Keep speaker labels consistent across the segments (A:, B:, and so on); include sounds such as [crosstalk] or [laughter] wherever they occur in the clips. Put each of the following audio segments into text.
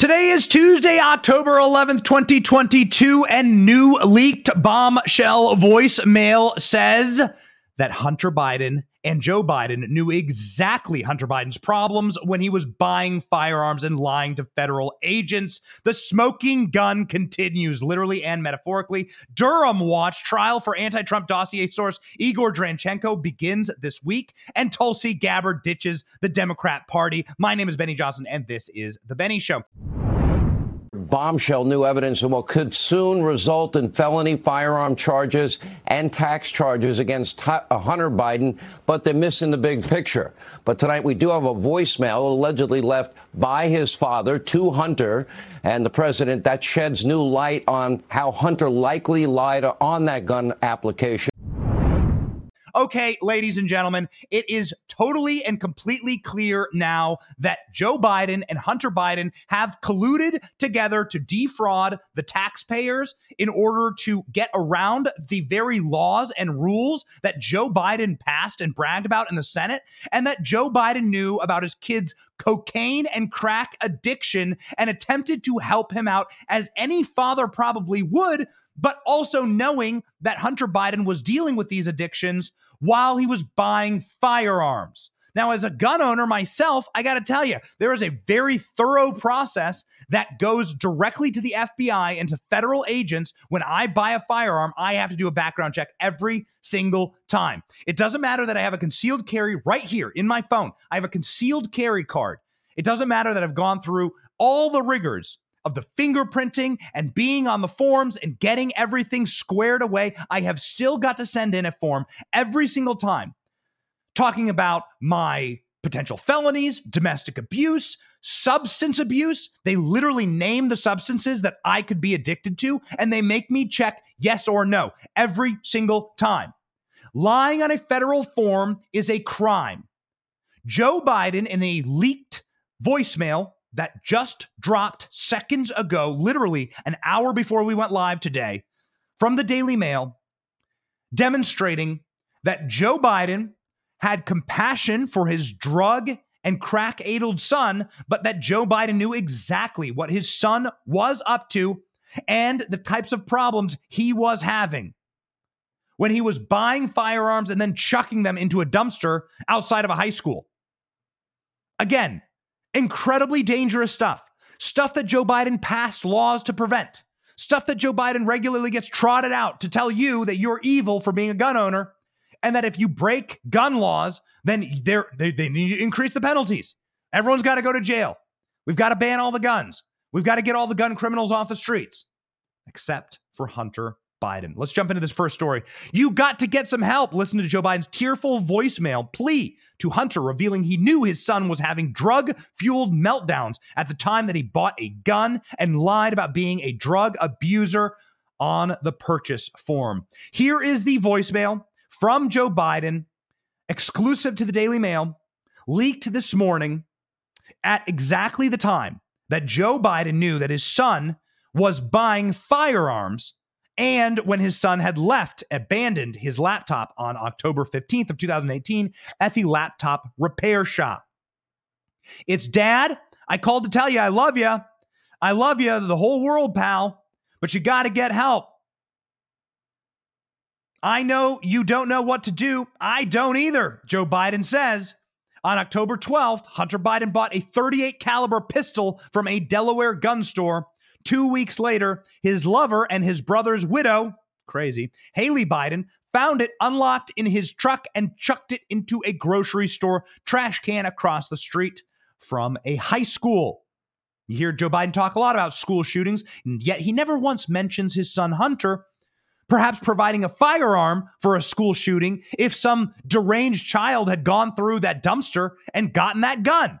A: Today is Tuesday, October 11th, 2022, and new leaked bombshell voicemail says that Hunter Biden and Joe Biden knew exactly Hunter Biden's problems when he was buying firearms and lying to federal agents. The smoking gun continues, literally and metaphorically. Durham Watch trial for anti Trump dossier source Igor Danchenko begins this week, and Tulsi Gabbard ditches the Democrat Party. My name is Benny Johnson, and this is The Benny Show
B: bombshell new evidence of what could soon result in felony firearm charges and tax charges against uh, Hunter Biden, but they're missing the big picture. But tonight we do have a voicemail allegedly left by his father to Hunter and the president that sheds new light on how Hunter likely lied on that gun application.
A: Okay, ladies and gentlemen, it is totally and completely clear now that Joe Biden and Hunter Biden have colluded together to defraud the taxpayers in order to get around the very laws and rules that Joe Biden passed and bragged about in the Senate, and that Joe Biden knew about his kids' cocaine and crack addiction and attempted to help him out as any father probably would, but also knowing that Hunter Biden was dealing with these addictions while he was buying firearms. Now, as a gun owner myself, I got to tell you, there is a very thorough process that goes directly to the FBI and to federal agents. When I buy a firearm, I have to do a background check every single time. It doesn't matter that I have a concealed carry right here in my phone, I have a concealed carry card. It doesn't matter that I've gone through all the rigors of the fingerprinting and being on the forms and getting everything squared away, I have still got to send in a form every single time talking about my potential felonies, domestic abuse, substance abuse. They literally name the substances that I could be addicted to, and they make me check yes or no every single time. Lying on a federal form is a crime. Joe Biden, in a leaked voicemail that just dropped seconds ago, literally an hour before we went live today, from the Daily Mail, demonstrating that Joe Biden had compassion for his drug and crack addled son, but that Joe Biden knew exactly what his son was up to and the types of problems he was having when he was buying firearms and then chucking them into a dumpster outside of a high school. Again, Incredibly dangerous stuff. Stuff that Joe Biden passed laws to prevent. Stuff that Joe Biden regularly gets trotted out to tell you that you're evil for being a gun owner and that if you break gun laws, then they, they need to increase the penalties. Everyone's got to go to jail. We've got to ban all the guns. We've got to get all the gun criminals off the streets, except for Hunter Biden. Let's jump into this first story. You got to get some help. Listen to Joe Biden's tearful voicemail plea to Hunter, revealing he knew his son was having drug fueled meltdowns at the time that he bought a gun and lied about being a drug abuser on the purchase form. Here is the voicemail from Joe Biden, exclusive to the Daily Mail, leaked this morning at exactly the time that Joe Biden knew that his son was buying firearms and when his son had left, abandoned his laptop on October 15th of 2018 at the laptop repair shop. It's dad. I called to tell you I love you. I love you, the whole world, pal, but you got to get help. I know you don't know what to do. I don't either, Joe Biden says. On October 12th, Hunter Biden bought a 38 caliber pistol from a Delaware gun store Two weeks later, his lover and his brother's widow, crazy, Hallie Biden, found it unlocked in his truck and chucked it into a grocery store trash can across the street from a high school. You hear Joe Biden talk a lot about school shootings, and yet he never once mentions his son Hunter, perhaps providing a firearm for a school shooting if some deranged child had gone through that dumpster and gotten that gun.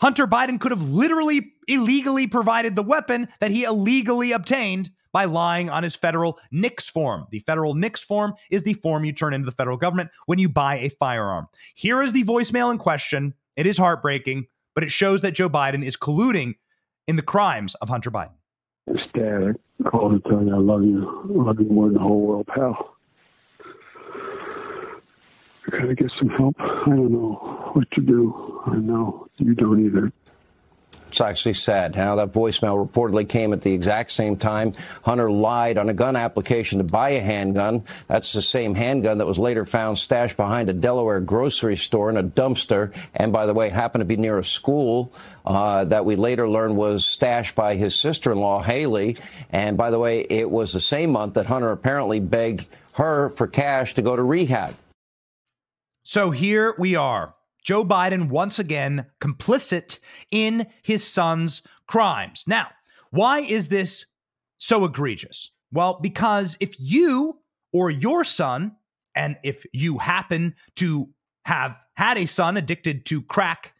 A: Hunter Biden could have literally illegally provided the weapon that he illegally obtained by lying on his federal NICS form. The federal NICS form is the form you turn into the federal government when you buy a firearm. Here is the voicemail in question. It is heartbreaking, but it shows that Joe Biden is colluding in the crimes of Hunter Biden.
C: Dad, I called to tell you I love you. I love you more than the whole world, pal. I gotta get some help. I don't know what to do. I know you don't either.
B: Actually sad. Now, that voicemail reportedly came at the exact same time Hunter lied on a gun application to buy a handgun. That's the same handgun that was later found stashed behind a Delaware grocery store in a dumpster. And by the way, happened to be near a school uh, that we later learned was stashed by his sister in law, Hallie. And by the way, it was the same month that Hunter apparently begged her for cash to go to rehab.
A: So here we are. Joe Biden once again complicit in his son's crimes. Now, why is this so egregious? Well, because if you or your son, and if you happen to have had a son addicted to crack,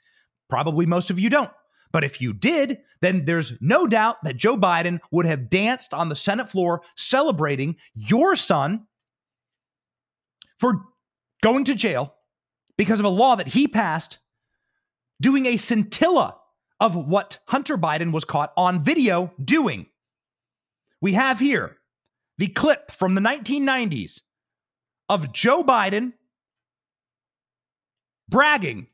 A: probably most of you don't. But if you did, then there's no doubt that Joe Biden would have danced on the Senate floor celebrating your son for going to jail because of a law that he passed doing a scintilla of what Hunter Biden was caught on video doing. We have here the clip from the 1990s of Joe Biden bragging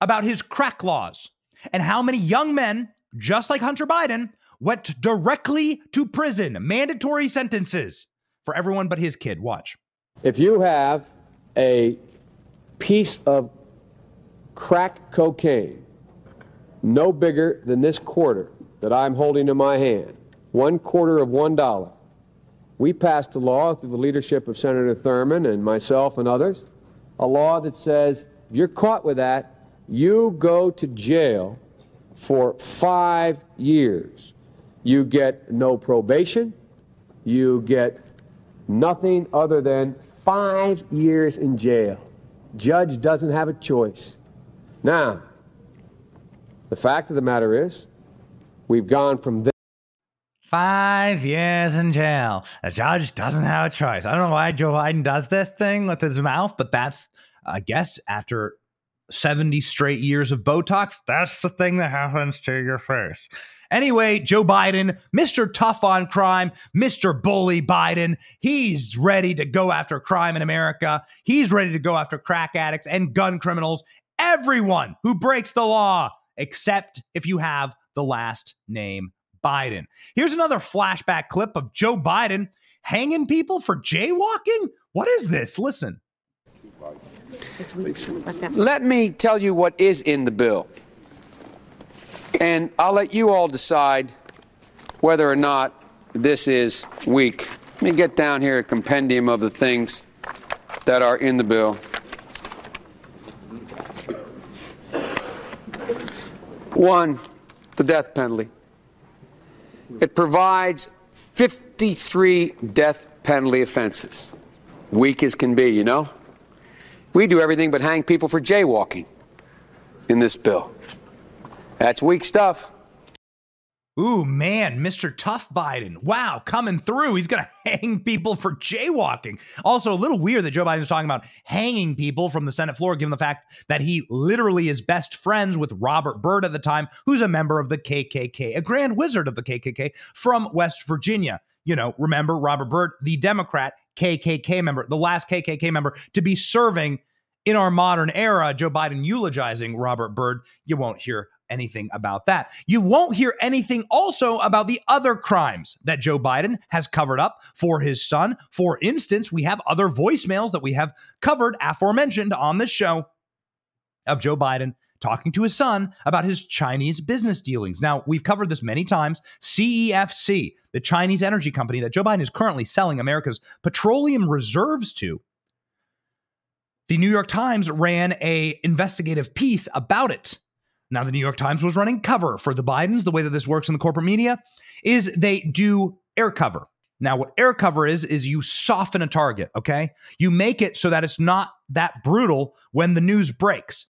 A: about his crack laws and how many young men, just like Hunter Biden, went directly to prison, mandatory sentences for everyone but his kid. Watch.
D: If you have a piece of crack cocaine, no bigger than this quarter that I'm holding in my hand, one quarter of one dollar. We passed a law through the leadership of Senator Thurmond and myself and others, a law that says if you're caught with that, you go to jail for five years. You get no probation, you get nothing other than five years in jail. Judge doesn't have a choice. Now, the fact of the matter is, we've gone from this.
A: Five years in jail. A judge doesn't have a choice. I don't know why Joe Biden does this thing with his mouth, but that's, I guess, after 70 straight years of Botox, that's the thing that happens to your face. Anyway, Joe Biden, Mr. Tough on Crime, Mr. Bully Biden, he's ready to go after crime in America. He's ready to go after crack addicts and gun criminals, everyone who breaks the law, except if you have the last name Biden. Here's another flashback clip of Joe Biden hanging people for jaywalking. What is this? Listen.
D: Let me tell you what is in the bill. And I'll let you all decide whether or not this is weak. Let me get down here a compendium of the things that are in the bill. One, the death penalty. It provides 53 death penalty offenses. Weak as can be, you know? We do everything but hang people for jaywalking in this bill. That's weak stuff.
A: Ooh, man, Mr. Tough Biden. Wow, coming through. He's going [laughs] to hang people for jaywalking. Also, a little weird that Joe Biden is talking about hanging people from the Senate floor, given the fact that he literally is best friends with Robert Byrd at the time, who's a member of the KKK, a grand wizard of the KKK from West Virginia. You know, remember Robert Byrd, the Democrat KKK member, the last KKK member to be serving in our modern era. Joe Biden eulogizing Robert Byrd. You won't hear anything about that. You won't hear anything also about the other crimes that Joe Biden has covered up for his son. For instance, we have other voicemails that we have covered, aforementioned on this show of Joe Biden talking to his son about his Chinese business dealings. Now, we've covered this many times. CEFC, the Chinese energy company that Joe Biden is currently selling America's petroleum reserves to. The New York Times ran a investigative piece about it. Now, the New York Times was running cover for the Bidens. The way that this works in the corporate media is they do air cover. Now, what air cover is, is you soften a target, okay? You make it so that it's not that brutal when the news breaks.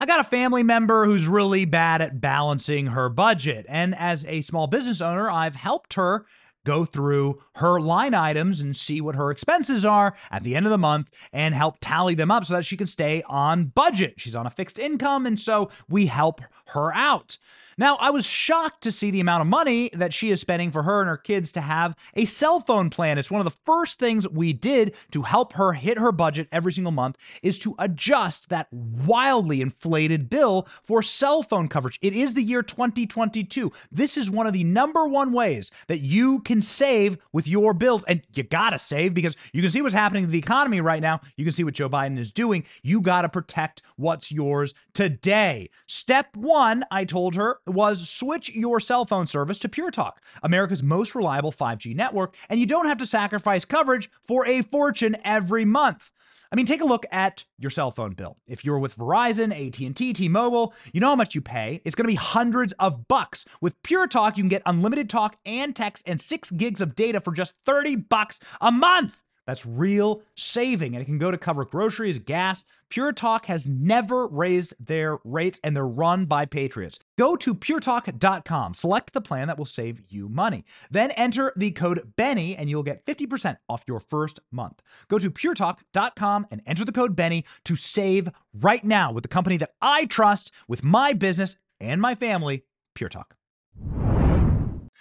A: I got a family member who's really bad at balancing her budget. And as a small business owner, I've helped her go through her line items and see what her expenses are at the end of the month and help tally them up so that she can stay on budget. She's on a fixed income, and so we help her out. Now, I was shocked to see the amount of money that she is spending for her and her kids to have a cell phone plan. It's one of the first things we did to help her hit her budget every single month is to adjust that wildly inflated bill for cell phone coverage. It is the year 2022. This is one of the number one ways that you can save with your bills and you got to save because you can see what's happening to the economy right now. You can see what Joe Biden is doing. You got to protect what's yours today. Step 1, I told her, was switch your cell phone service to Pure Talk, America's most reliable 5G network, and you don't have to sacrifice coverage for a fortune every month. I mean, take a look at your cell phone bill. If you're with Verizon, AT&T, T-Mobile, you know how much you pay. It's going to be hundreds of bucks. With Pure Talk, you can get unlimited talk and text and 6 gigs of data for just 30 bucks a month. That's real saving, and it can go to cover groceries, gas. Pure Talk has never raised their rates, and they're run by patriots. Go to puretalk.com, select the plan that will save you money. Then enter the code Benny, and you'll get 50% off your first month. Go to puretalk.com and enter the code Benny to save right now with the company that I trust with my business and my family, Pure Talk.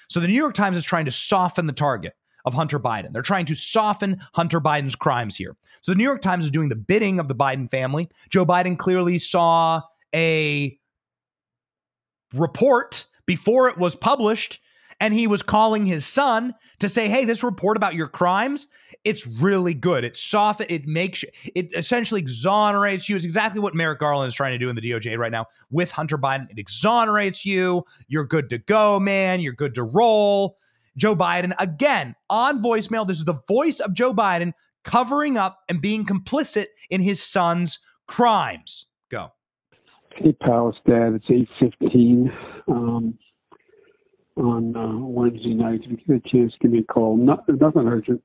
A: So the New York Times is trying to soften the target of Hunter Biden. They're trying to soften Hunter Biden's crimes here. So the New York Times is doing the bidding of the Biden family. Joe Biden clearly saw a report before it was published and he was calling his son to say, "Hey, this report about your crimes, it's really good. It soft. It makes it essentially exonerates you. It's exactly what Merrick Garland is trying to do in the DOJ right now with Hunter Biden. It exonerates you. You're good to go, man. You're good to roll." Joe Biden again on voicemail. This is the voice of Joe Biden covering up and being complicit in his son's crimes. Go.
C: Hey, Palace Dad. It's eight fifteen um, on uh, Wednesday night. If you get a chance, give me a call. Not, nothing urgent.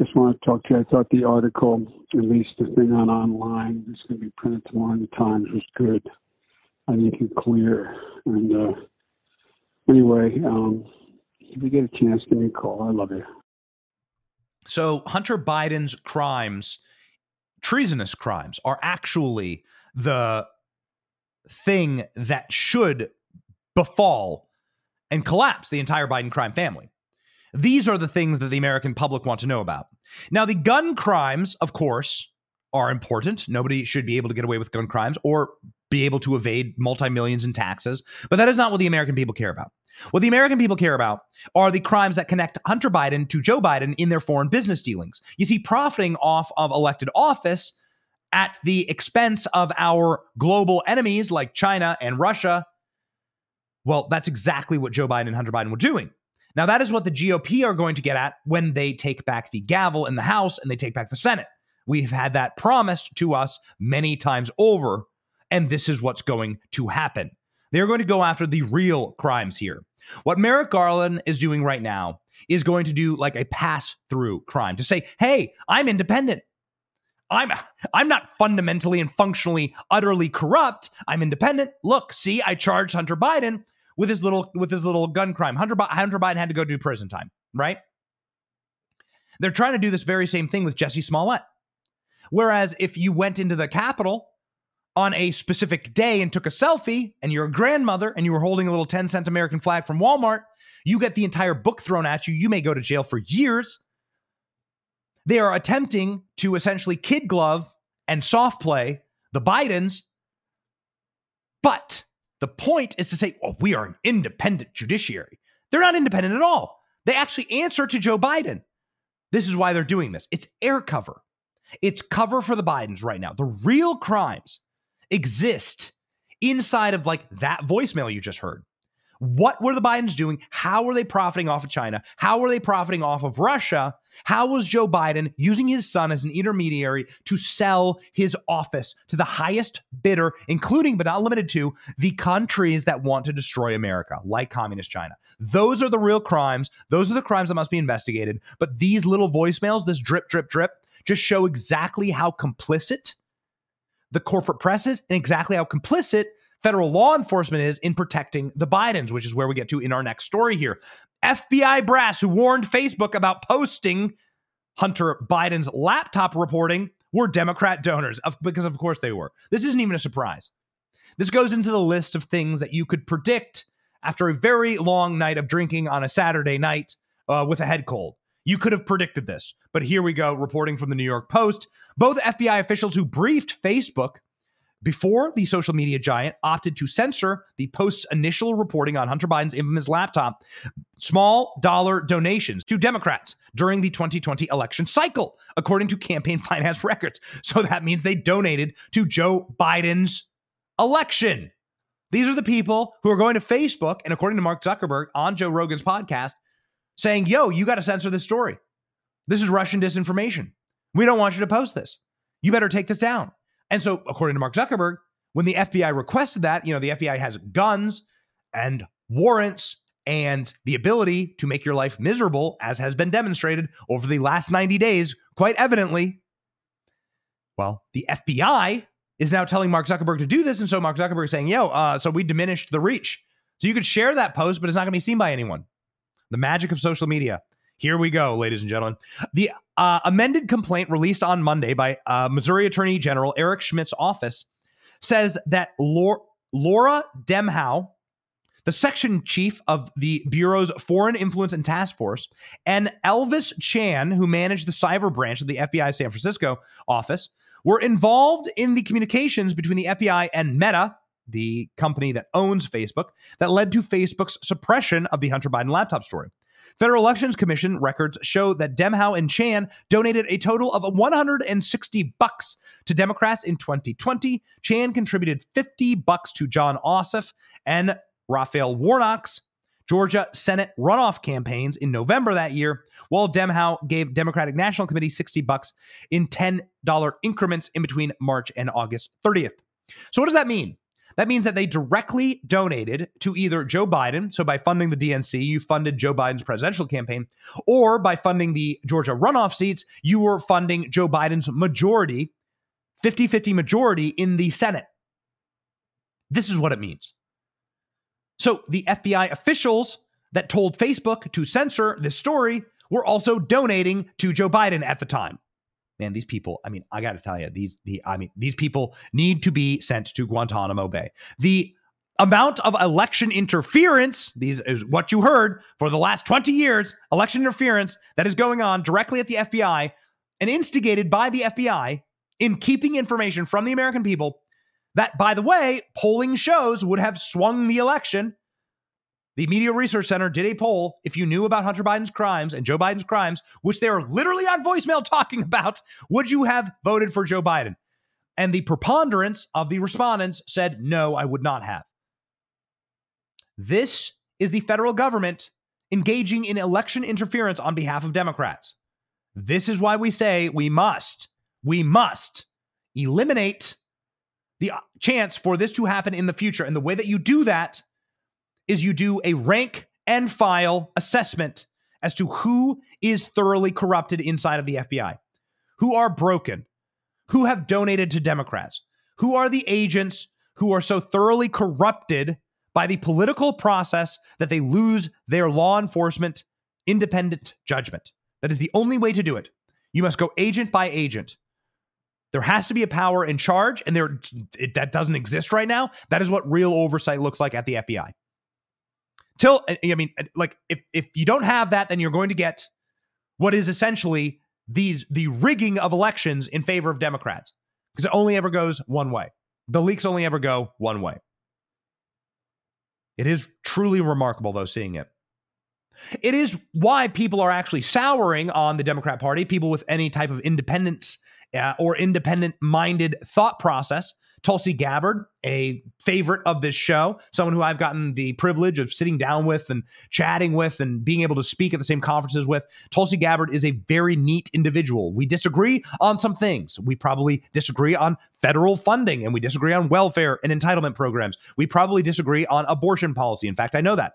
C: Just want to talk to you. I thought the article, at least the thing on online, it's going to be printed tomorrow in the Times, was good. I think it's clear. And uh, anyway, um, if you get a chance, give me a call. I love you.
A: So Hunter Biden's crimes, treasonous crimes, are actually the thing that should befall and collapse the entire Biden crime family. These are the things that the American public want to know about. Now, the gun crimes, of course, are important. Nobody should be able to get away with gun crimes or be able to evade multi millions in taxes, but that is not what the American people care about. What the American people care about are the crimes that connect Hunter Biden to Joe Biden in their foreign business dealings. You see, profiting off of elected office at the expense of our global enemies like China and Russia. Well, that's exactly what Joe Biden and Hunter Biden were doing. Now, that is what the GOP are going to get at when they take back the gavel in the House and they take back the Senate. We've had that promised to us many times over, and this is what's going to happen. They're going to go after the real crimes here. What Merrick Garland is doing right now is going to do like a pass through crime to say, hey, I'm independent. I'm I'm not fundamentally and functionally utterly corrupt. I'm independent. Look, see, I charged Hunter Biden with his little with his little gun crime. Hunter, Hunter Biden had to go do prison time, right? They're trying to do this very same thing with Jussie Smollett. Whereas if you went into the Capitol on a specific day and took a selfie and you're a grandmother and you were holding a little 10 cent American flag from Walmart, you get the entire book thrown at you. You may go to jail for years. They are attempting to essentially kid glove and soft play the Bidens. But the point is to say, well, we are an independent judiciary. They're not independent at all. They actually answer to Joe Biden. This is why they're doing this. It's air cover. It's cover for the Bidens right now. The real crimes exist inside of like that voicemail you just heard. What were the Bidens doing? How were they profiting off of China? How were they profiting off of Russia? How was Joe Biden using his son as an intermediary to sell his office to the highest bidder, including but not limited to the countries that want to destroy America, like communist China? Those are the real crimes. Those are the crimes that must be investigated. But these little voicemails, this drip, drip, drip, just show exactly how complicit the corporate press is and exactly how complicit federal law enforcement is in protecting the Bidens, which is where we get to in our next story here. FBI brass who warned Facebook about posting Hunter Biden's laptop reporting were Democrat donors, because of course they were. This isn't even a surprise. This goes into the list of things that you could predict after a very long night of drinking on a Saturday night uh, with a head cold. You could have predicted this, but here we go. Reporting from the New York Post. Both FBI officials who briefed Facebook before the social media giant opted to censor the Post's initial reporting on Hunter Biden's infamous laptop, small dollar donations to Democrats during the 2020 election cycle, according to campaign [laughs] finance records. So that means they donated to Joe Biden's election. These are the people who are going to Facebook and, according to Mark Zuckerberg on Joe Rogan's podcast, saying, yo, you got to censor this story. This is Russian disinformation. We don't want you to post this. You better take this down. And so, according to Mark Zuckerberg, when the FBI requested that, you know, the FBI has guns and warrants and the ability to make your life miserable, as has been demonstrated over the last 90 days, quite evidently. Well, the FBI is now telling Mark Zuckerberg to do this. And so Mark Zuckerberg is saying, yo, uh, so we diminished the reach. So you could share that post, but it's not going to be seen by anyone. The magic of social media. Here we go, ladies and gentlemen. The uh, amended complaint released on Monday by uh, Missouri Attorney General Eric Schmitt's office says that Laura Dehmlow, the section chief of the Bureau's Foreign Influence and Task Force, and Elvis Chan, who managed the cyber branch of the FBI San Francisco office, were involved in the communications between the FBI and Meta, the company that owns Facebook, that led to Facebook's suppression of the Hunter Biden laptop story. Federal Elections Commission records show that Dehmlow and Chan donated a total of 160 bucks to Democrats in 2020. Chan contributed 50 bucks to Jon Ossoff and Raphael Warnock's Georgia Senate runoff campaigns in November that year, while Dehmlow gave Democratic National Committee 60 bucks in $10 increments in between March and August 30th. So what does that mean? That means that they directly donated to either Joe Biden. So by funding the DNC, you funded Joe Biden's presidential campaign, or by funding the Georgia runoff seats, you were funding Joe Biden's majority, 50 50 majority in the Senate. This is what it means. So the FBI officials that told Facebook to censor this story were also donating to Joe Biden at the time man, these people, I mean, I got to tell you, these, the, I mean, these people need to be sent to Guantanamo Bay. The amount of election interference, these is what you heard for the last 20 years, election interference that is going on directly at the FBI and instigated by the FBI in keeping information from the American people that, by the way, polling shows would have swung the election the Media Research Center did a poll. If you knew about Hunter Biden's crimes and Joe Biden's crimes, which they are literally on voicemail [laughs] talking about, would you have voted for Joe Biden? And the preponderance of the respondents said, no, I would not have. This is the federal government engaging in election interference on behalf of Democrats. This is why we say we must, we must eliminate the uh, chance for this to happen in the future. And the way that you do that is you do a rank and file assessment as to who is thoroughly corrupted inside of the FBI, who are broken, who have donated to Democrats, who are the agents who are so thoroughly corrupted by the political process that they lose their law enforcement independent judgment. That is the only way to do it. You must go agent by agent. There has to be a power in charge, and there it, that doesn't exist right now. That is what real oversight looks like at the FBI till I mean, like if if you don't have that, then you're going to get what is essentially these the rigging of elections in favor of Democrats because it only ever goes one way. The leaks only ever go one way. It is truly remarkable, though, seeing it. It is why people are actually souring on the Democrat Party, people with any type of independence uh, or independent minded thought process Tulsi Gabbard, a favorite of this show, someone who I've gotten the privilege of sitting down with and chatting with and being able to speak at the same conferences with. Tulsi Gabbard is a very neat individual. We disagree on some things. We probably disagree on federal funding and we disagree on welfare and entitlement programs. We probably disagree on abortion policy. In fact, I know that.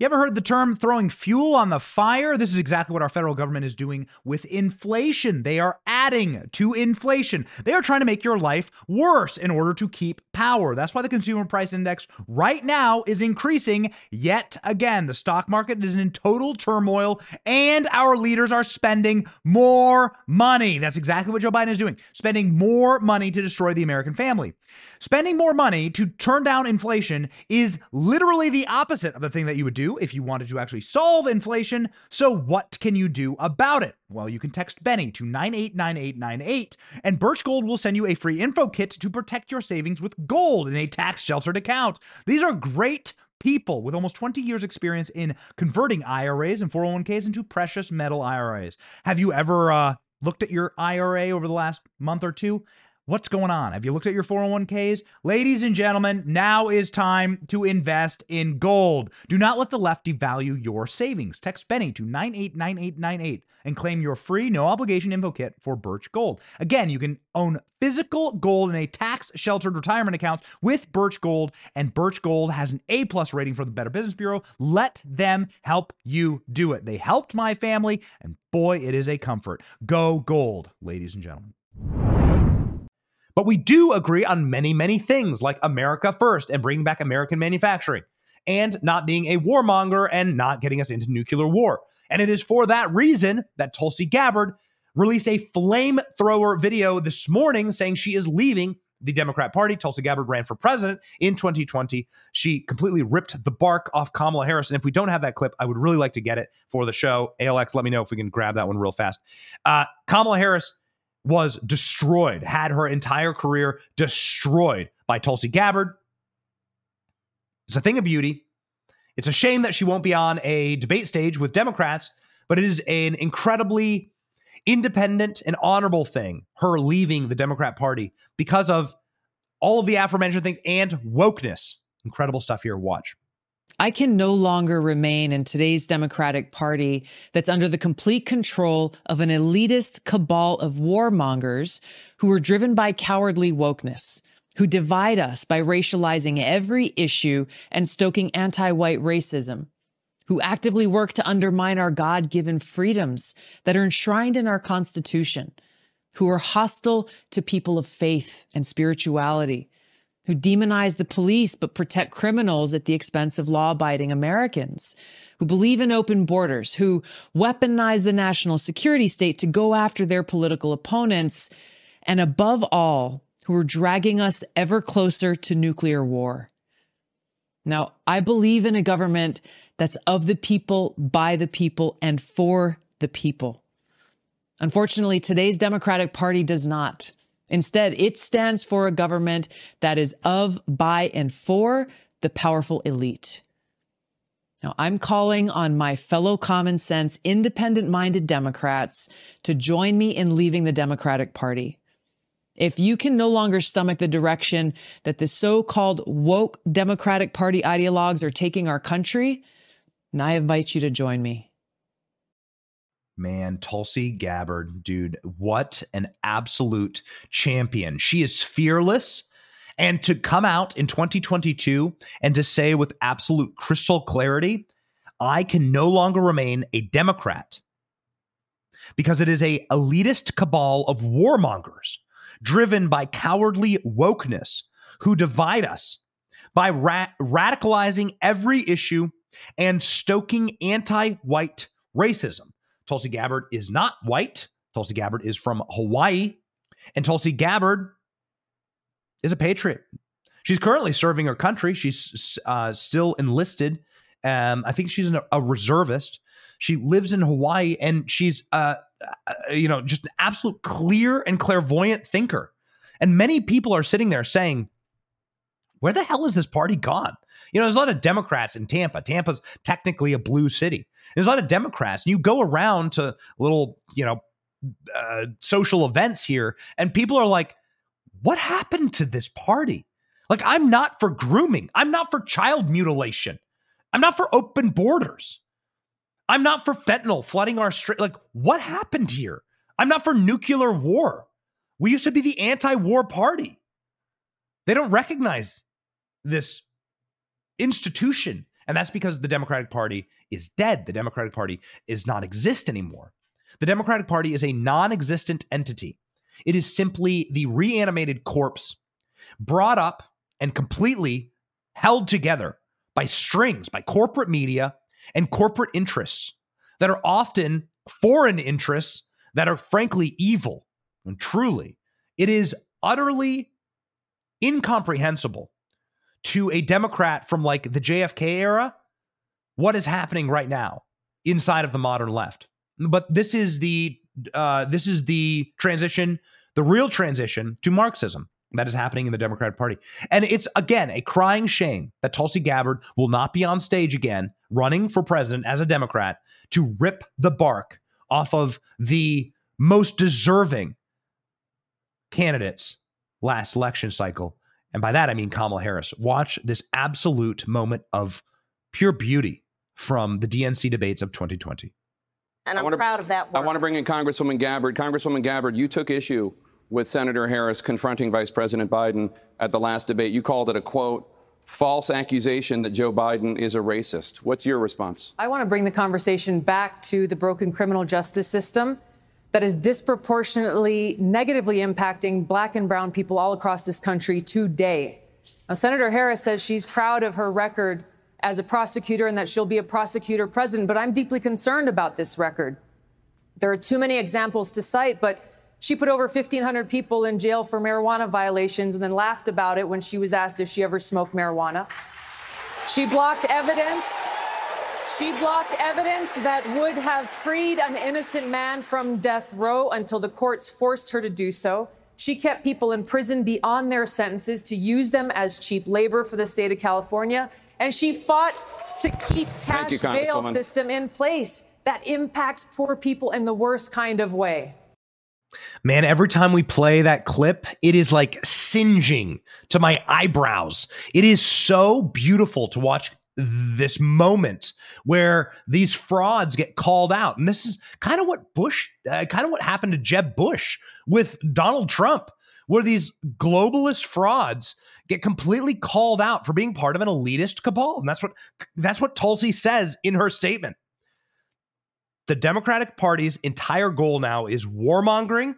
A: You ever heard the term throwing fuel on the fire? This is exactly what our federal government is doing with inflation. They are adding to inflation. They are trying to make your life worse in order to keep power. That's why the consumer price index right now is increasing yet again. The stock market is in total turmoil and our leaders are spending more money. That's exactly what Joe Biden is doing, spending more money to destroy the American family. Spending more money to turn down inflation is literally the opposite of the thing that you would do if you wanted to actually solve inflation. So, what can you do about it? Well, you can text Benny to 989898, and Birch Gold will send you a free info kit to protect your savings with gold in a tax sheltered account. These are great people with almost 20 years experience in converting IRAs and 401ks into precious metal IRAs. Have you ever uh, looked at your IRA over the last month or two? What's going on? Have you looked at your 401ks? Ladies and gentlemen, now is time to invest in gold. Do not let the left devalue your savings. Text Benny to 989898 and claim your free, no obligation info kit for Birch Gold. Again, you can own physical gold in a tax sheltered retirement account with Birch Gold, and Birch Gold has an A plus rating from the Better Business Bureau. Let them help you do it. They helped my family, and boy, it is a comfort. Go gold, ladies and gentlemen. But we do agree on many, many things like America first and bringing back American manufacturing and not being a warmonger and not getting us into nuclear war. And it is for that reason that Tulsi Gabbard released a flamethrower video this morning saying she is leaving the Democrat Party. Tulsi Gabbard ran for president in 2020. She completely ripped the bark off Kamala Harris. And if we don't have that clip, I would really like to get it for the show. ALX, let me know if we can grab that one real fast. Uh, Kamala Harris was destroyed, had her entire career destroyed by Tulsi Gabbard. It's a thing of beauty. It's a shame that she won't be on a debate stage with Democrats, but it is an incredibly independent and honorable thing, her leaving the Democrat Party because of all of the aforementioned things and wokeness. Incredible stuff here. Watch.
E: I can no longer remain in today's Democratic Party that's under the complete control of an elitist cabal of warmongers who are driven by cowardly wokeness, who divide us by racializing every issue and stoking anti white racism, who actively work to undermine our God given freedoms that are enshrined in our Constitution, who are hostile to people of faith and spirituality who demonize the police but protect criminals at the expense of law abiding Americans, who believe in open borders, who weaponize the national security state to go after their political opponents, and above all, who are dragging us ever closer to nuclear war. Now, I believe in a government that's of the people, by the people, and for the people. Unfortunately, today's Democratic Party does not. Instead, it stands for a government that is of, by, and for the powerful elite. Now, I'm calling on my fellow common sense, independent minded Democrats to join me in leaving the Democratic Party. If you can no longer stomach the direction that the so called woke Democratic Party ideologues are taking our country, I invite you to join me
A: man, Tulsi Gabbard, dude, what an absolute champion. She is fearless. And to come out in 2022 and to say with absolute crystal clarity, I can no longer remain a Democrat because it is a elitist cabal of warmongers driven by cowardly wokeness who divide us by ra- radicalizing every issue and stoking anti-white racism. Tulsi Gabbard is not white. Tulsi Gabbard is from Hawaii. And Tulsi Gabbard is a patriot. She's currently serving her country. She's uh, still enlisted. Um, I think she's an, a reservist. She lives in Hawaii and she's, uh, uh, you know, just an absolute clear and clairvoyant thinker. And many people are sitting there saying, where the hell is this party gone? You know, there's a lot of Democrats in Tampa. Tampa's technically a blue city. There's a lot of Democrats, and you go around to little, you know, uh, social events here, and people are like, "What happened to this party?" Like, I'm not for grooming. I'm not for child mutilation. I'm not for open borders. I'm not for fentanyl flooding our street. Like, what happened here? I'm not for nuclear war. We used to be the anti-war party. They don't recognize this institution And that's because the Democratic Party is dead. The Democratic Party is not exist anymore. The Democratic Party is a non-existent entity. It is simply the reanimated corpse brought up and completely held together by strings, by corporate media and corporate interests that are often foreign interests that are frankly evil. And truly, it is utterly incomprehensible to a Democrat from like the JFK era what is happening right now inside of the modern left. But this is the uh, this is the transition, the real transition to Marxism that is happening in the Democratic Party. And it's again a crying shame that Tulsi Gabbard will not be on stage again running for president as a Democrat to rip the bark off of the most deserving candidates last election cycle. And by that, I mean Kamala Harris. Watch this absolute moment of pure beauty from the DNC debates of 2020.
F: And I'm
G: wanna,
F: proud of that work.
G: I want to bring in Congresswoman Gabbard. Congresswoman Gabbard, you took issue with Senator Harris confronting Vice President Biden at the last debate. You called it a quote, false accusation that Joe Biden is a racist. What's your response?
E: I want to bring the conversation back to the broken criminal justice system that is disproportionately negatively impacting black and brown people all across this country today. Now, Senator Harris says she's proud of her record as a prosecutor and that she'll be a prosecutor president, but I'm deeply concerned about this record. There are too many examples to cite, but she put over 1,500 people in jail for marijuana violations and then laughed about it when she was asked if she ever smoked marijuana. She blocked evidence. She blocked evidence that would have freed an innocent man from death row until the courts forced her to do so. She kept people in prison beyond their sentences to use them as cheap labor for the state of California. And she fought to keep cash
G: you,
E: bail system in place that impacts poor people in the worst kind of way.
A: Man, every time we play that clip, it is like singeing to my eyebrows. It is so beautiful to watch this moment where these frauds get called out. And this is kind of what Bush, uh, kind of what happened to Jeb Bush with Donald Trump, where these globalist frauds get completely called out for being part of an elitist cabal. And that's what that's what Tulsi says in her statement. The Democratic Party's entire goal now is warmongering,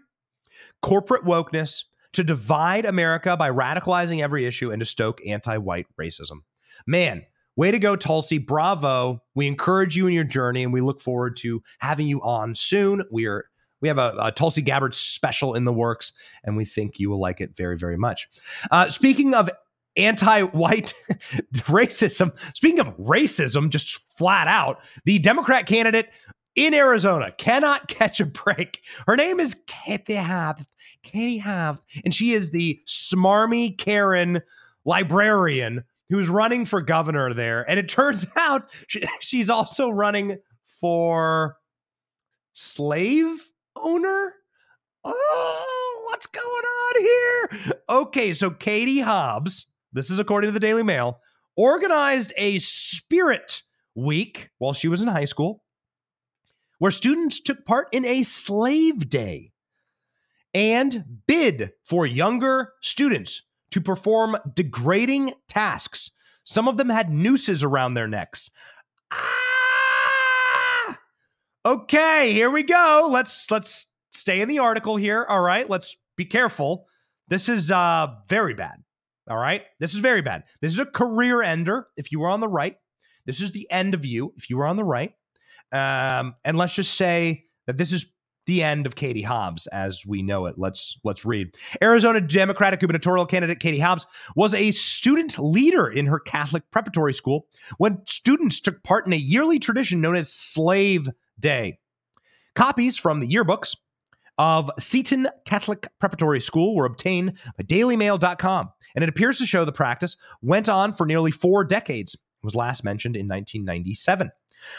A: corporate wokeness, to divide America by radicalizing every issue and to stoke anti white racism. Man, way to go, Tulsi. Bravo. We encourage you in your journey and we look forward to having you on soon. We are. We have a, a Tulsi Gabbard special in the works, and we think you will like it very, very much. Uh, speaking of anti-white [laughs] racism, speaking of racism, just flat out, the Democrat candidate in Arizona cannot [laughs] catch a break. Her name is Katie Hobbs. Katie Hobbs. And she is the smarmy Karen librarian who's running for governor there. And it turns [laughs] out she, she's also running for slave owner. Oh, what's going on here? Okay, so Katie Hobbs, this is according to the Daily Mail, organized a spirit week while she was in high school where students took part in a slave day and bid for younger students to perform degrading tasks. Some of them had nooses around their necks. Ah! Okay, here we go. Let's let's stay in the article here. All right, let's be careful. This is uh very bad. All right? This is very bad. This is a career ender if you were on the right. This is the end of you if you were on the right. Um, and let's just say that this is the end of Katie Hobbs as we know it. Let's let's read. Arizona Democratic gubernatorial candidate Katie Hobbs was a student leader in her Catholic preparatory school when students took part in a yearly tradition known as Slave Day. Copies from the yearbooks of Seton Catholic Preparatory School were obtained by dailymail.com, and it appears to show the practice went on for nearly four decades. It was last mentioned in 1997.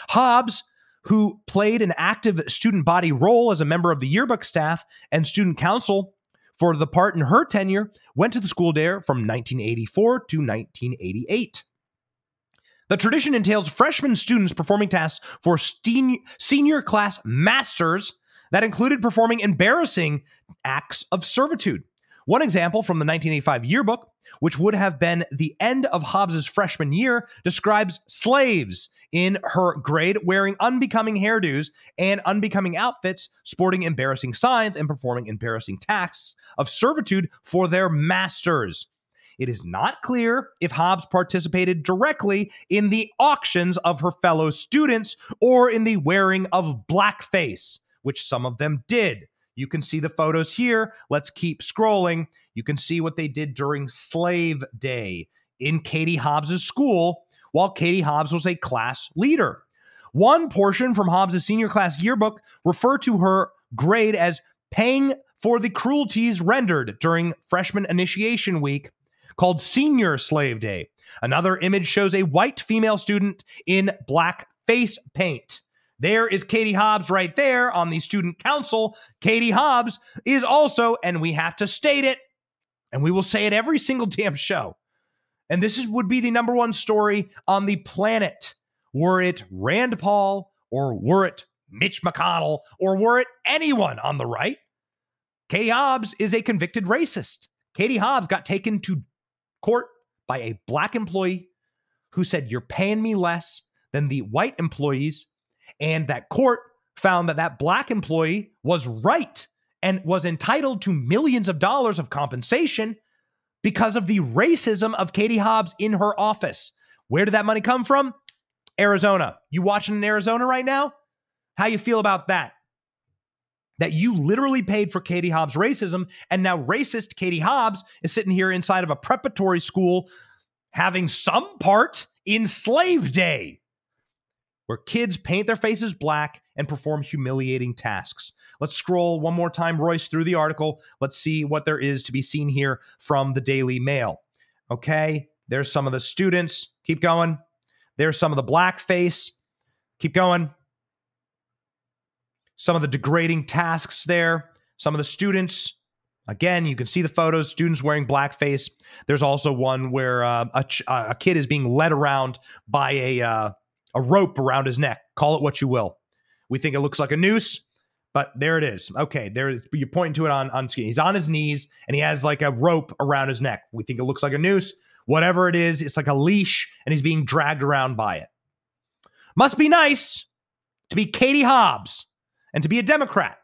A: Hobbs who played an active student body role as a member of the yearbook staff and student council for the part in her tenure, went to the school there from 1984 to 1988. The tradition entails freshman students performing tasks for senior class masters that included performing embarrassing acts of servitude. One example from the 1985 yearbook, which would have been the end of Hobbs's freshman year, describes slaves in her grade wearing unbecoming hairdos and unbecoming outfits, sporting embarrassing signs, and performing embarrassing tasks of servitude for their masters. It is not clear if Hobbs participated directly in the auctions of her fellow students or in the wearing of blackface, which some of them did. You can see the photos here. Let's keep scrolling. You can see what they did during Slave Day in Katie Hobbs's school while Katie Hobbs was a class leader. One portion from Hobbs's senior class yearbook referred to her grade as paying for the cruelties rendered during freshman initiation week called Senior Slave Day. Another image shows a white female student in black face paint. There is Katie Hobbs right there on the student council. Katie Hobbs is also, and we have to state it, and we will say it every single [laughs] damn show. And this is, would be the number one story on the planet. Were it Rand Paul or were it Mitch McConnell or were it anyone on the right, Katie Hobbs is a convicted racist. Katie Hobbs got taken to court by a black employee who said, You're paying me less than the white employees. And that court found that that black employee was right and was entitled to millions of dollars of compensation because of the racism of Katie Hobbs in her office. Where did that money come from? Arizona. You watching in Arizona right now? How you feel about that? That you literally paid for Katie Hobbs' racism, and now racist Katie Hobbs is sitting here inside of a preparatory school having some part in Slave Day, where kids paint their faces black and perform humiliating tasks. Let's scroll one more time, Royce, through the article. Let's see what there is to be seen here from the Daily Mail. Okay, there's some of the students. Keep going. There's some of the blackface. Keep going. Some of the degrading tasks there. Some of the students. Again, you can see the photos, students wearing blackface. There's also one where uh, a, ch- a kid is being led around by a, uh, a rope around his neck. Call it what you will. We think it looks like a noose. But there it is. Okay, there you're pointing to it on on. He's on his knees and he has like a rope around his neck. We think it looks like a noose. Whatever it is, it's like a leash, and he's being dragged around by it. Must be nice to be Katie Hobbs and to be a Democrat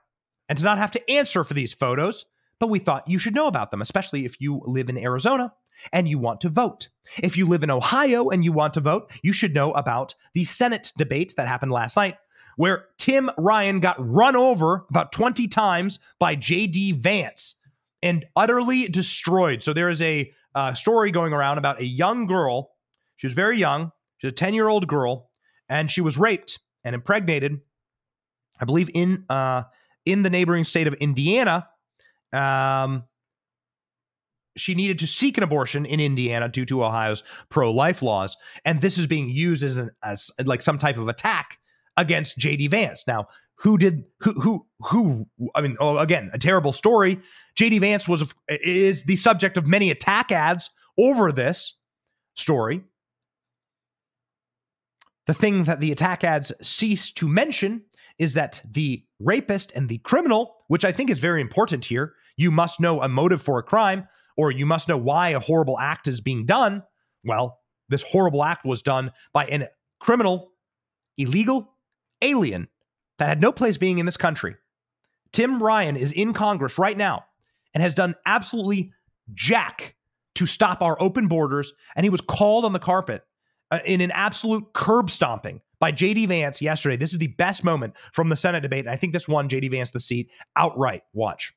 A: and to not have to answer for these photos. But we thought you should know about them, especially if you live in Arizona and you want to vote. If you live in Ohio and you want to vote, you should know about the Senate debate that happened last night where Tim Ryan got run over about 20 times by JD Vance and utterly destroyed. So there is a uh, story going around about a young girl. She was very young. She's a 10 year old girl, and she was raped and impregnated, I believe, in uh, in the neighboring state of Indiana. Um, she needed to seek an abortion in Indiana due to Ohio's pro-life laws, and this is being used as an as like some type of attack against JD Vance. Now, who did who who who I mean, oh, again, a terrible story. JD Vance was is the subject of many attack ads over this story. The thing that the attack ads cease to mention is that the rapist and the criminal, which I think is very important here, you must know a motive for a crime or you must know why a horrible act is being done. Well, this horrible act was done by a criminal, illegal alien that had no place being in this country. Tim Ryan is in Congress right now and has done absolutely jack to stop our open borders. And he was called on the carpet uh, in an absolute curb stomping by JD Vance yesterday. This is the best moment from the Senate debate. And I think this won JD Vance the seat outright. Watch.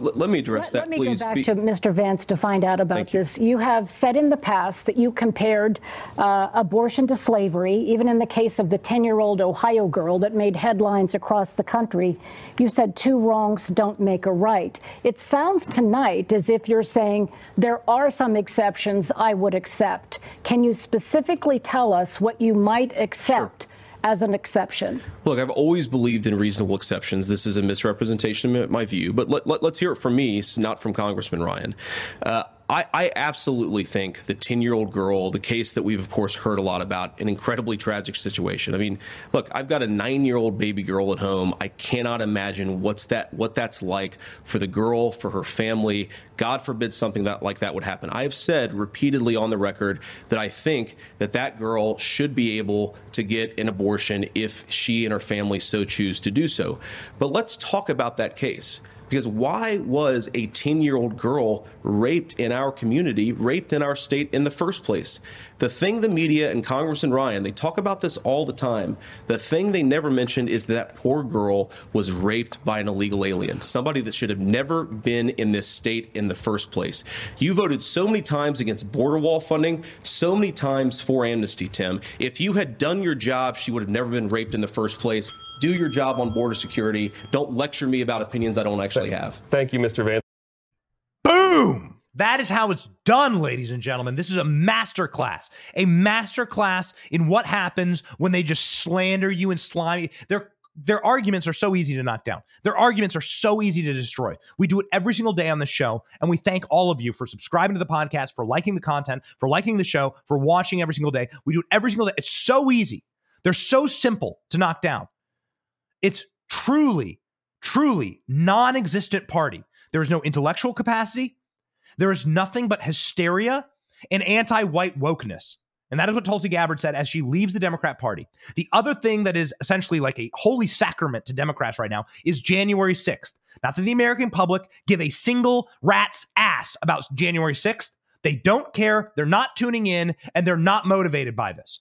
H: Let me address
I: let,
H: that,
I: let me
H: please.
I: go back Be- to Mr. Vance to find out about you. this. You have said in the past that you compared uh, abortion to slavery, even in the case of the 10-year-old Ohio girl that made headlines across the country. You said two wrongs don't make a right. It sounds tonight as if you're saying there are some exceptions I would accept. Can you specifically tell us what you might accept? Sure as an exception?
H: Look, I've always believed in reasonable exceptions. This is a misrepresentation of my view, but let, us let, hear it from me, not from Congressman Ryan. Uh, I, I absolutely think the 10 year old girl, the case that we've, of course, heard a lot about, an incredibly tragic situation. I mean, look, I've got a nine year old baby girl at home. I cannot imagine what's that, what that's like for the girl, for her family. God forbid something that like that would happen. I have said repeatedly on the record that I think that that girl should be able to get an abortion if she and her family so choose to do so. But let's talk about that case. Because why was a 10 year old girl raped in our community, raped in our state in the first place? The thing the media and Congressman Ryan, they talk about this all the time. The thing they never mentioned is that poor girl was raped by an illegal alien, somebody that should have never been in this state in the first place. You voted so many times against border wall funding, so many times for amnesty, Tim. If you had done your job, she would have never been raped in the first place do your job on border security. Don't lecture me about opinions I don't actually have.
J: Thank you, Mr. Van.
A: Boom! That is how it's done, ladies and gentlemen. This is a masterclass, a masterclass in what happens when they just slander you and slime. Their their arguments are so easy to knock down. Their arguments are so easy to destroy. We do it every single day on the show, and we thank all of you for subscribing to the podcast, for liking the content, for liking the show, for watching every single day. We do it every single day. It's so easy. They're so simple to knock down. It's truly, truly non existent party. There is no intellectual capacity. There is nothing but hysteria and anti white wokeness. And that is what Tulsi Gabbard said as she leaves the Democrat Party. The other thing that is essentially like a holy sacrament to Democrats right now is January 6th. Not that the American public give a single rat's ass about January 6th. They don't care. They're not tuning in and they're not motivated by this.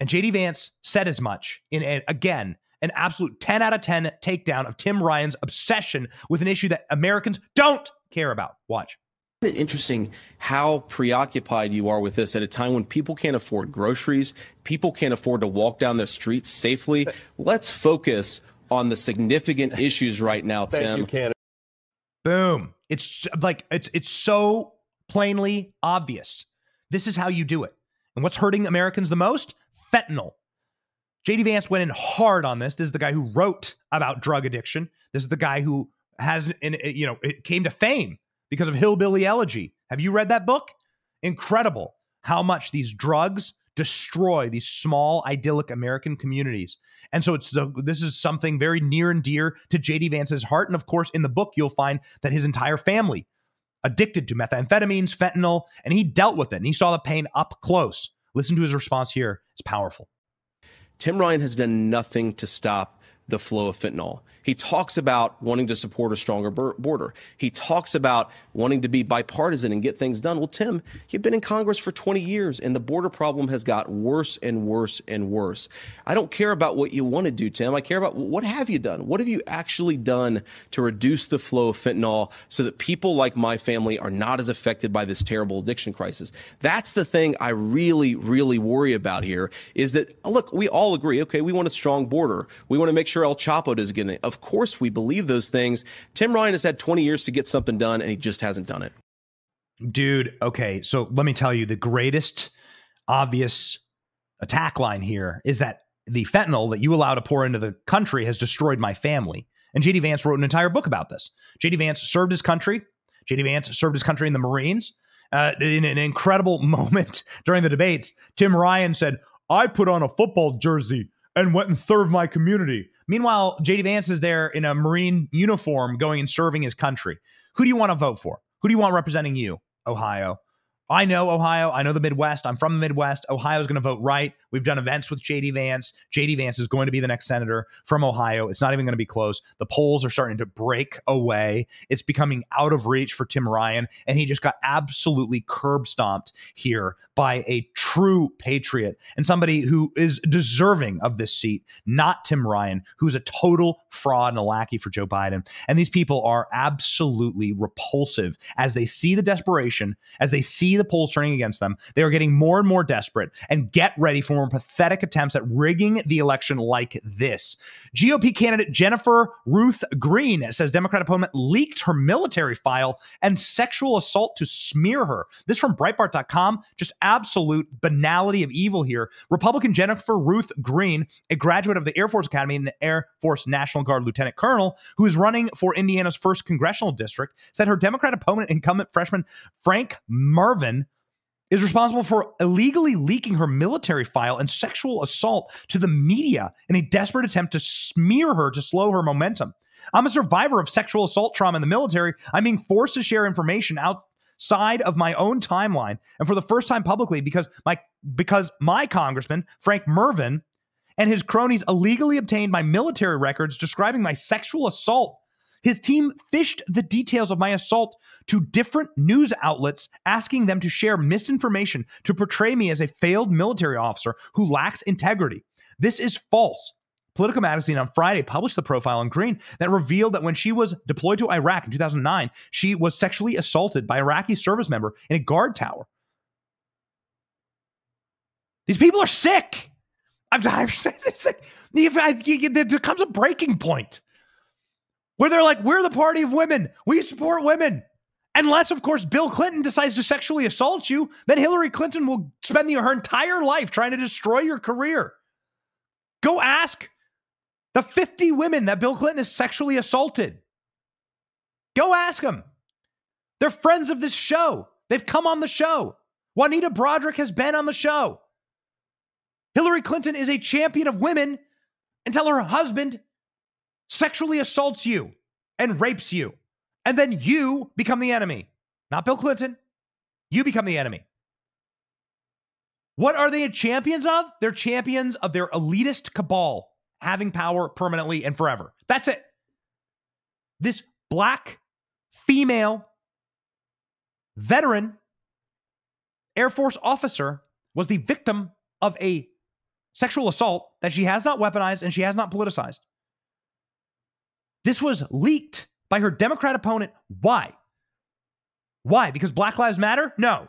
A: And JD Vance said as much in a, again an absolute 10 out of 10 takedown of Tim Ryan's obsession with an issue that Americans don't care about. Watch.
H: it Interesting how preoccupied you are with this at a time when people can't afford groceries, people can't afford to walk down the streets safely. Let's focus on the significant [laughs] issues right now, Tim.
J: You,
A: Boom. It's like it's it's so plainly obvious. This is how you do it. And what's hurting Americans the most? Fentanyl. JD Vance went in hard on this. This is the guy who wrote about drug addiction. This is the guy who has, an, uh, you know, it came to fame because of Hillbilly Elegy. Have you read that book? Incredible how much these drugs destroy these small, idyllic American communities. And so it's the, this is something very near and dear to JD Vance's heart. And of course, in the book, you'll find that his entire family addicted to methamphetamines, fentanyl, and he dealt with it and he saw the pain up close. Listen to his response here. It's powerful.
H: Tim Ryan has done nothing to stop the flow of fentanyl. He talks about wanting to support a stronger border. He talks about wanting to be bipartisan and get things done. Well, Tim, you've been in Congress for 20 years and the border problem has got worse and worse and worse. I don't care about what you want to do, Tim. I care about what have you done? What have you actually done to reduce the flow of fentanyl so that people like my family are not as affected by this terrible addiction crisis? That's the thing I really, really worry about here is that, look, we all agree, okay, we want a strong border. We want to make sure El Chapo doesn't get. Of course, we believe those things. Tim Ryan has had 20 years to get something done, and he just hasn't done it.
A: Dude, okay. So let me tell you the greatest obvious attack line here is that the fentanyl that you allow to pour into the country has destroyed my family. And JD Vance wrote an entire book about this. JD Vance served his country. JD Vance served his country in the Marines. Uh, in an incredible [laughs] moment during the debates, Tim Ryan said, I put on a football jersey and went and served my community. Meanwhile, JD Vance is there in a Marine uniform going and serving his country. Who do you want to vote for? Who do you want representing you? Ohio. I know Ohio. I know the Midwest. I'm from the Midwest. Ohio's going to vote right. We've done events with JD Vance. JD Vance is going to be the next senator from Ohio. It's not even going to be close. The polls are starting to break away. It's becoming out of reach for Tim Ryan. And he just got absolutely curb stomped here by a true patriot and somebody who is deserving of this seat, not Tim Ryan, who's a total fraud and a lackey for Joe Biden. And these people are absolutely repulsive as they see the desperation, as they see see the polls turning against them. They are getting more and more desperate. And get ready for more pathetic attempts at rigging the election like this. GOP candidate Jennifer Ruth Green says Democrat opponent leaked her military file and sexual assault to smear her. This from Breitbart.com. Just absolute banality of evil here. Republican Jennifer Ruth Green, a graduate of the Air Force Academy and Air Force National Guard Lieutenant Colonel, who is running for Indiana's first congressional district, said her Democrat opponent, incumbent freshman Frank Is responsible for illegally leaking her military file and sexual assault to the media in a desperate attempt to smear her to slow her momentum. I'm a survivor of sexual assault trauma in the military. I'm being forced to share information outside of my own timeline and for the first time publicly because my because my congressman Frank Mrvan and his cronies illegally obtained my military records describing my sexual assault his team fished the details of my assault to different news outlets, asking them to share misinformation to portray me as a failed military officer who lacks integrity. This is false. Politico magazine on Friday published the profile on Green that revealed that when she was deployed to Iraq in 2009, she was sexually assaulted by Iraqi service member in a guard tower. These people are sick. I've, I've said sick. There comes a breaking point where they're like, we're the party of women. We support women. Unless, of course, Bill Clinton decides to sexually assault you, then Hillary Clinton will spend her entire life trying to destroy your career. Go ask the 50 women that Bill Clinton has sexually assaulted. Go ask them. They're friends of this show. They've come on the show. Juanita Broaddrick has been on the show. Hillary Clinton is a champion of women until her husband sexually assaults you and rapes you. And then you become the enemy. Not Bill Clinton. You become the enemy. What are they champions of? They're champions of their elitist cabal having power permanently and forever. That's it. This black female veteran Air Force officer was the victim of a sexual assault that she has not weaponized and she has not politicized. This was leaked by her Democrat opponent. Why? Why? Because Black Lives Matter? No.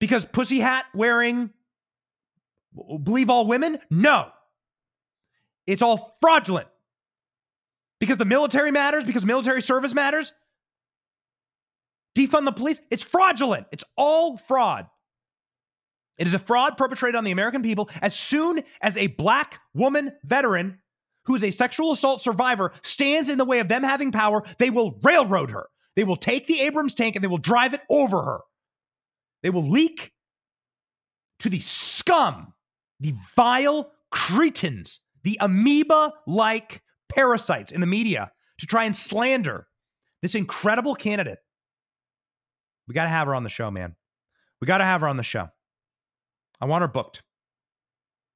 A: Because pussy hat wearing believe all women? No. It's all fraudulent. Because the military matters, because military service matters. Defund the police? It's fraudulent. It's all fraud. It is a fraud perpetrated on the American people. As soon as a black woman veteran who is a sexual assault survivor stands in the way of them having power, they will railroad her. They will take the Abrams tank and they will drive it over her. They will leak to the scum, the vile cretins, the amoeba like parasites in the media to try and slander this incredible candidate. We got to have her on the show, man. We got to have her on the show. I want her booked.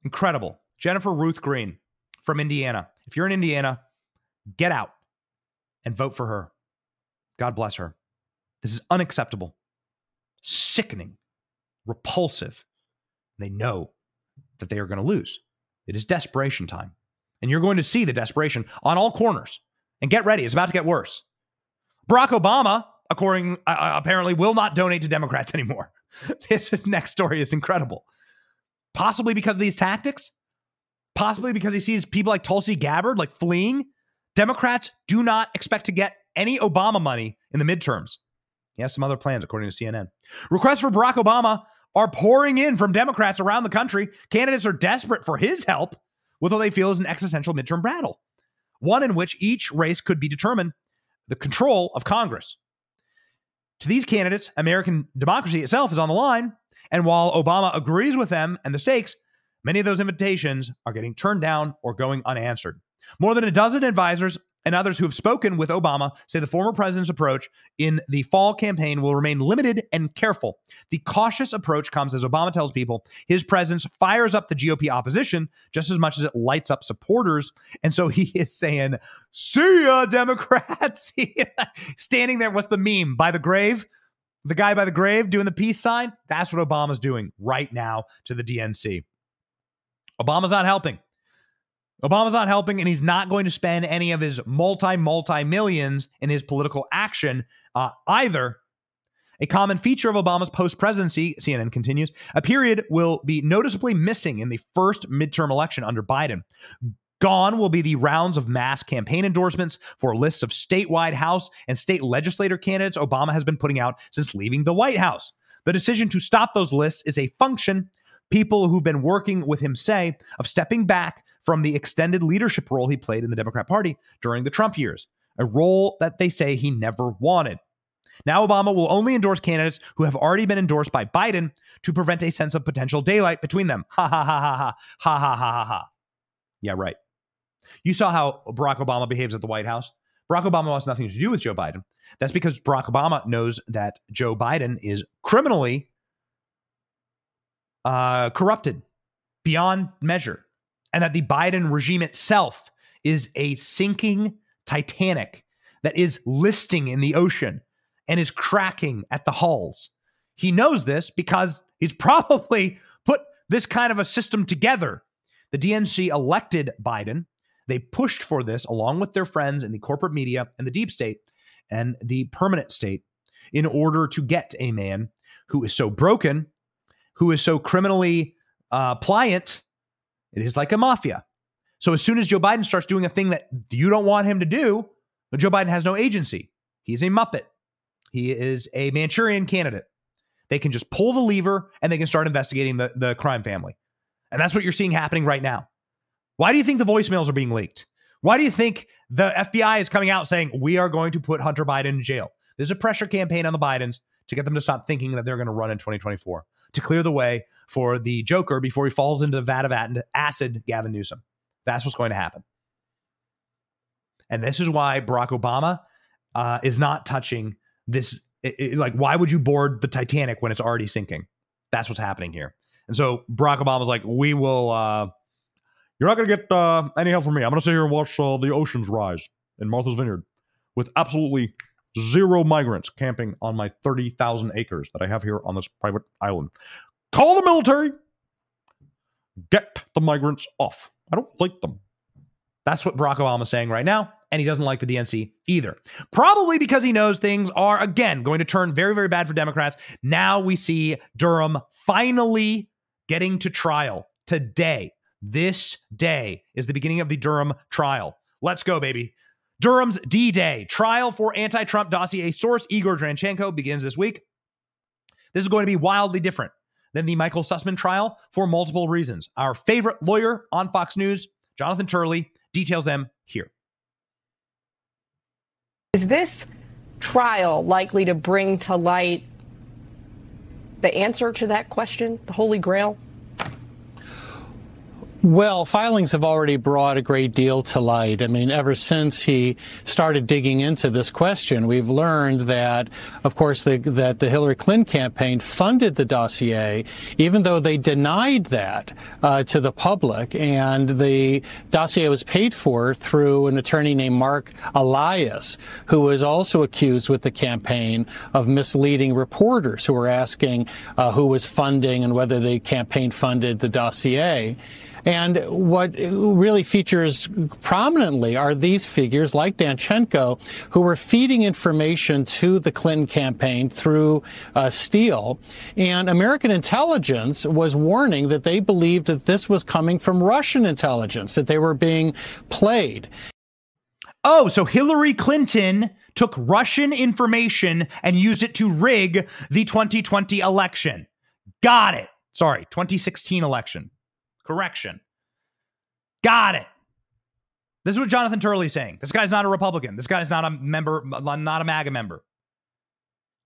A: Incredible. Jennifer Ruth Green from Indiana. If you're in Indiana, get out and vote for her. God bless her. This is unacceptable, sickening, repulsive. They know that they are going to lose. It is desperation time. And you're going to see the desperation on all corners. And get ready, it's about to get worse. Barack Obama, according uh, uh apparently, will not donate to Democrats [laughs] anymore. this next story is incredible. Possibly because of these tactics, possibly because he sees people like Tulsi Gabbard like fleeing. Democrats do not expect to get any Obama money in the midterms. He has some other plans, according to CNN. Requests for Barack Obama are pouring in from Democrats around the country. Candidates are desperate for his help with what they feel is an existential midterm battle, one in which each race could be determined the control of Congress. To these candidates, American democracy itself is on the line. And while Obama agrees with them and the stakes, Many of those invitations are getting turned down or going unanswered. More than a dozen advisors and others who have spoken with Obama say the former president's approach in the fall campaign will remain limited and careful. The cautious approach comes as Obama tells people his presence fires up the GOP opposition just as much as it lights up supporters. And so he is saying, See ya, Democrats. [laughs] Standing there, what's the meme? By the grave? The guy by the grave doing the peace sign? That's what Obama's doing right now to the DNC. Obama's not helping. Obama's not helping, and he's not going to spend any of his multi, multi millions in his political action uh, either. A common feature of Obama's post presidency, CNN continues, a period will be noticeably missing in the first midterm election under Biden. Gone will be the rounds of mass campaign endorsements for lists of statewide House and state legislator candidates Obama has been putting out since leaving the White House. The decision to stop those lists is a function, people who've been working with him say of stepping back from the extended leadership role he played in the Democrat Party during the Trump years, a role that they say he never wanted. Now, Obama will only endorse candidates who have already been endorsed by Biden to prevent a sense of potential daylight between them. Ha ha ha ha ha. Ha ha ha ha ha. Yeah, right. You saw how Barack Obama behaves at the White House. Barack Obama wants nothing to do with Joe Biden. That's because Barack Obama knows that Joe Biden is criminally uh, corrupted beyond measure, and that the Biden regime itself is a sinking Titanic that is listing in the ocean and is cracking at the hulls. He knows this because he's [laughs] probably put this kind of a system together. The DNC elected Biden. They pushed for this along with their friends in the corporate media and the deep state and the permanent state in order to get a man who is so broken, who is so criminally uh, pliant. It is like a mafia. So as soon as Joe Biden starts doing a thing that you don't want him to do, Joe Biden has no agency. He's a muppet. He is a Manchurian candidate. They can just pull the lever and they can start investigating the, the crime family. And that's what you're seeing happening right now. Why do you think the voicemails are being leaked? Why do you think the FBI is coming out saying we are going to put Hunter Biden in jail? There's a pressure campaign on the Bidens to get them to stop thinking that they're going to run in 2024 to clear the way for the Joker before he falls into the vat of acid, Gavin Newsom. That's what's going to happen. And this is why Barack Obama uh, is not touching this it, it, like why would you board the Titanic when it's already sinking? That's what's happening here. And so Barack Obama's like, we will. uh You're not going to get uh, any help from me. I'm going to sit here and watch uh, the oceans rise in Martha's Vineyard with absolutely zero migrants camping on my 30,000 acres that I have here on this private island. Call the military. Get the migrants off. I don't like them. That's what Barack Obama's saying right now and he doesn't like the DNC either. Probably because he knows things are, again, going to turn very, very bad for Democrats. Now we see Durham finally getting to trial today. This day is the beginning of the Durham trial. Let's go, baby. Durham's D Day trial for anti Trump dossier source Igor Danchenko begins this week. This is going to be wildly different than the Michael Sussmann trial for multiple reasons. Our favorite lawyer on Fox News, Jonathan Turley, details them here.
J: Is this trial likely to bring to light the answer to that question, the Holy Grail?
K: Well, filings have already brought a great deal to light. I mean, ever since he started digging into this question, we've learned that, of course, the, that the Hillary Clinton campaign funded the dossier, even though they denied that uh, to the public. And the dossier was paid for through an attorney named Marc Elias, who was also accused with the campaign of misleading reporters who were asking uh, who was funding and whether the campaign funded the dossier. And what really features prominently are these figures like Danchenko, who were feeding information to the Clinton campaign through uh, Steele. And American intelligence was warning that they believed that this was coming from Russian intelligence, that they were being played.
A: Oh, so Hillary Clinton took Russian information and used it to rig the 2020 election. Got it. Sorry, 2016 election. Correction. Got it. This is what Jonathan Turley's saying. This guy's not a Republican. This guy's not a member, not a MAGA member.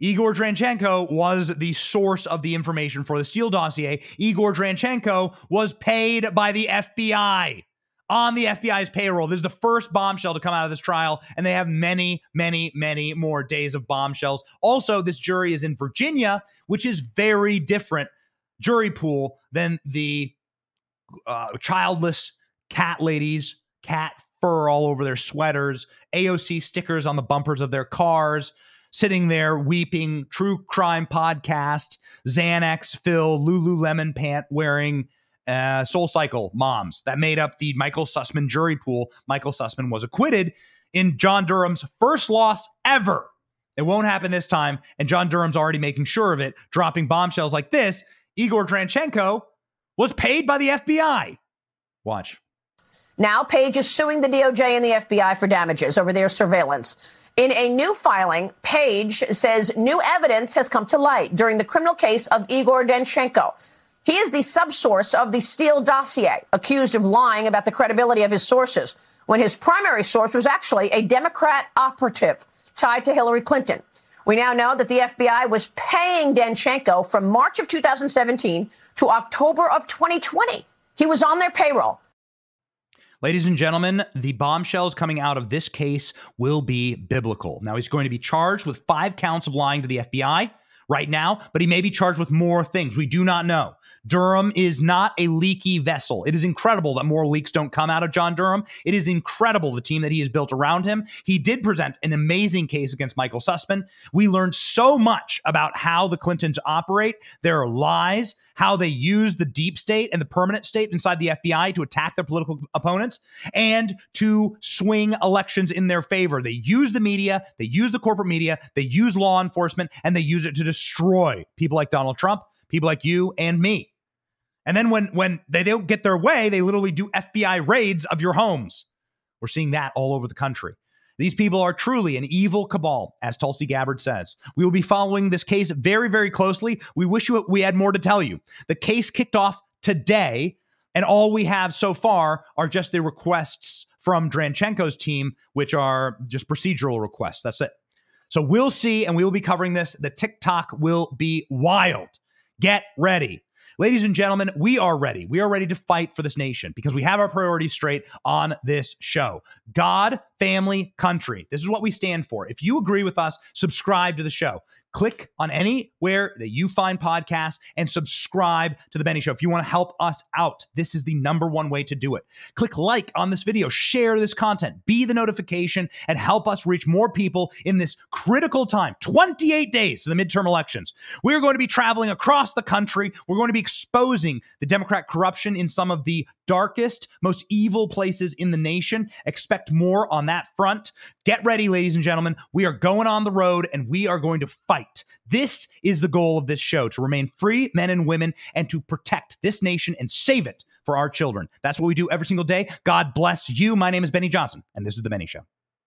A: Igor Danchenko was the source of the information for the Steele dossier. Igor Danchenko was paid by the FBI on the FBI's payroll. This is the first bombshell to come out of this trial, and they have many, many, many more days of bombshells. Also, this jury is in Virginia, which is very different jury pool than the uh, childless cat ladies, cat fur all over their sweaters, AOC stickers on the bumpers of their cars, sitting there weeping, true crime podcast, Xanax Phil, Lululemon pant wearing uh, Soul Cycle moms that made up the Michael Sussmann jury pool. Michael Sussmann was acquitted in John Durham's first loss ever It won't happen this time. And John Durham's already making sure of it, dropping bombshells like this. Igor Danchenko was paid by the FBI. Watch.
L: Now, Page is suing the DOJ and the FBI for damages over their surveillance. In a new filing, Page says new evidence has come to light during the criminal case of Igor Danchenko. He is the subsource of the Steele dossier, accused of lying about the credibility of his sources, when his primary source was actually a Democrat operative tied to Hillary Clinton. We now know that the FBI was paying Danchenko from March of 2017 to October of 2020. He was on their payroll.
A: Ladies and gentlemen, the bombshells coming out of this case will be biblical. Now, he's going to be charged with five counts of lying to the FBI right now, but he may be charged with more things. We do not know. Durham is not a leaky vessel. It is incredible that more leaks don't come out of John Durham. It is incredible the team that he has built around him. He did present an amazing case against Michael Sussmann. We learned so much about how the Clintons operate, their lies, how they use the deep state and the permanent state inside the FBI to attack their political opponents and to swing elections in their favor. They use the media, they use the corporate media, they use law enforcement, and they use it to destroy people like Donald Trump people like you and me. And then when when they don't get their way, they literally do FBI raids of your homes. We're seeing that all over the country. These people are truly an evil cabal, as Tulsi Gabbard says. We will be following this case very, very closely. We wish we had more to tell you. The case kicked off today, and all we have so far are just the requests from Danchenko's team, which are just procedural requests. That's it. So we'll see, and we will be covering this. The TikTok will be wild. Get ready. Ladies and gentlemen, we are ready. We are ready to fight for this nation because we have our priorities straight on this show. God, family, country. This is what we stand for. If you agree with us, subscribe to the show click on anywhere that you find podcasts and subscribe to The Benny Show. If you want to help us out, this is the number one way to do it. Click like on this video, share this content, be the notification, and help us reach more people in this critical time 28 days to the midterm elections. We're going to be traveling across the country. We're going to be exposing the Democrat corruption in some of the darkest, most evil places in the nation. Expect more on that front. Get ready, ladies and gentlemen. We are going on the road and we are going to fight. This is the goal of this show to remain free men and women and to protect this nation and save it for our children. That's what we do every single day. God bless you. My name is Benny Johnson, and this is The Benny Show.